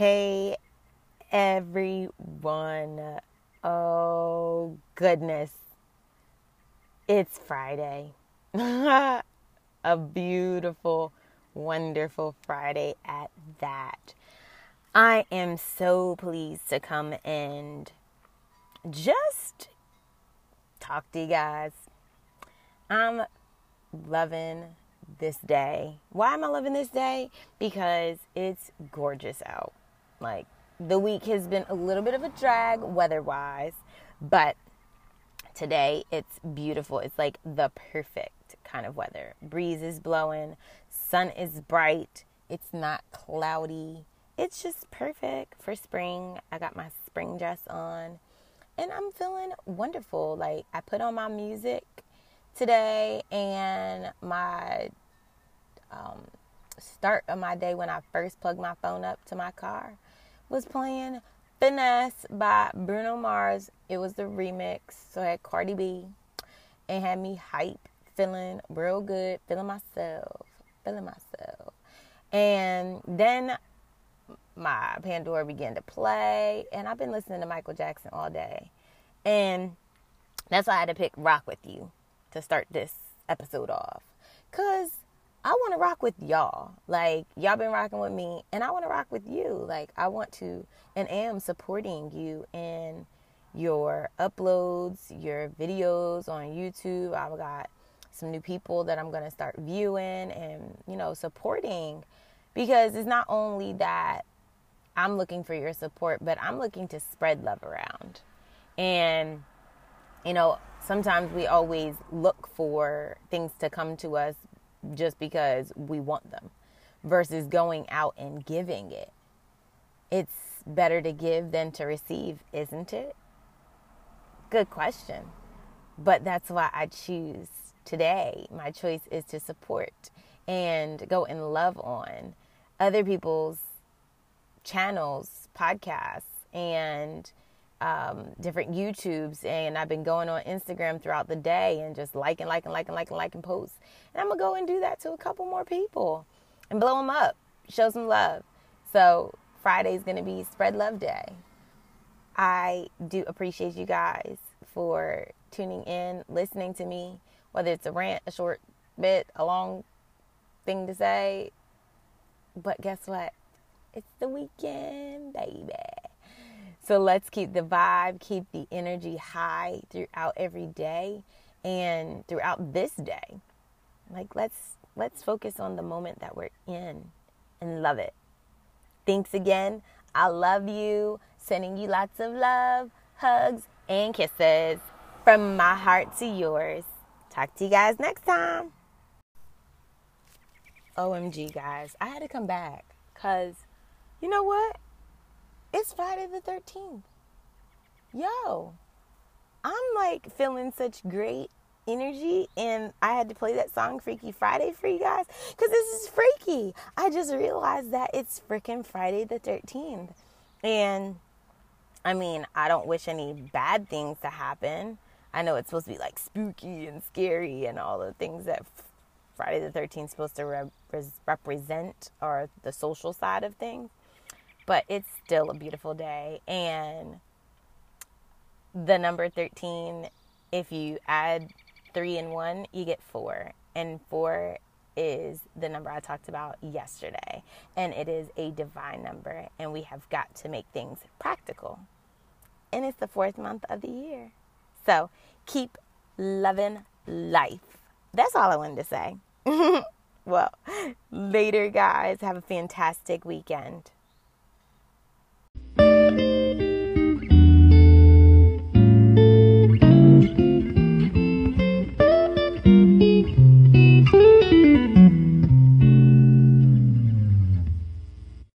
Hey, everyone. Oh, goodness. It's Friday. A beautiful, wonderful Friday at that. I am so pleased to come and just talk to you guys. I'm loving this day. Why am I loving this day? Because it's gorgeous out. Like the week has been a little bit of a drag weather wise, but today it's beautiful. It's like the perfect kind of weather. Breeze is blowing, sun is bright, it's not cloudy. It's just perfect for spring. I got my spring dress on and I'm feeling wonderful. Like I put on my music today and my um, start of my day when I first plugged my phone up to my car was playing Finesse by Bruno Mars. It was the remix, so I had Cardi B and had me hype, feeling real good, feeling myself, feeling myself. And then my Pandora began to play, and I've been listening to Michael Jackson all day. And that's why I had to pick Rock With You to start this episode off. Because I want to rock with y'all. Like, y'all been rocking with me, and I want to rock with you. Like, I want to and am supporting you in your uploads, your videos on YouTube. I've got some new people that I'm going to start viewing and, you know, supporting because it's not only that I'm looking for your support, but I'm looking to spread love around. And, you know, sometimes we always look for things to come to us just because we want them versus going out and giving it. It's better to give than to receive, isn't it? Good question. But that's why I choose today. My choice is to support and go and love on other people's channels, podcasts, and um, different YouTubes, and I've been going on Instagram throughout the day and just liking, liking, liking, liking, liking posts. And I'm gonna go and do that to a couple more people and blow them up, show some love. So Friday's gonna be Spread Love Day. I do appreciate you guys for tuning in, listening to me, whether it's a rant, a short bit, a long thing to say. But guess what? It's the weekend, baby. So let's keep the vibe, keep the energy high throughout every day and throughout this day. Like let's let's focus on the moment that we're in and love it. Thanks again. I love you. Sending you lots of love, hugs, and kisses from my heart to yours. Talk to you guys next time. OMG, guys. I had to come back because you know what? It's Friday the 13th. Yo, I'm like feeling such great energy and I had to play that song Freaky Friday for you guys because this is freaky. I just realized that it's freaking Friday the 13th. And I mean, I don't wish any bad things to happen. I know it's supposed to be like spooky and scary and all the things that Friday the 13th is supposed to re- represent or the social side of things but it's still a beautiful day. And the number 13, if you add three and one, you get four. And four is the number I talked about yesterday. And it is a divine number. And we have got to make things practical. And it's the fourth month of the year. So keep loving life. That's all I wanted to say. well, later, guys. Have a fantastic weekend.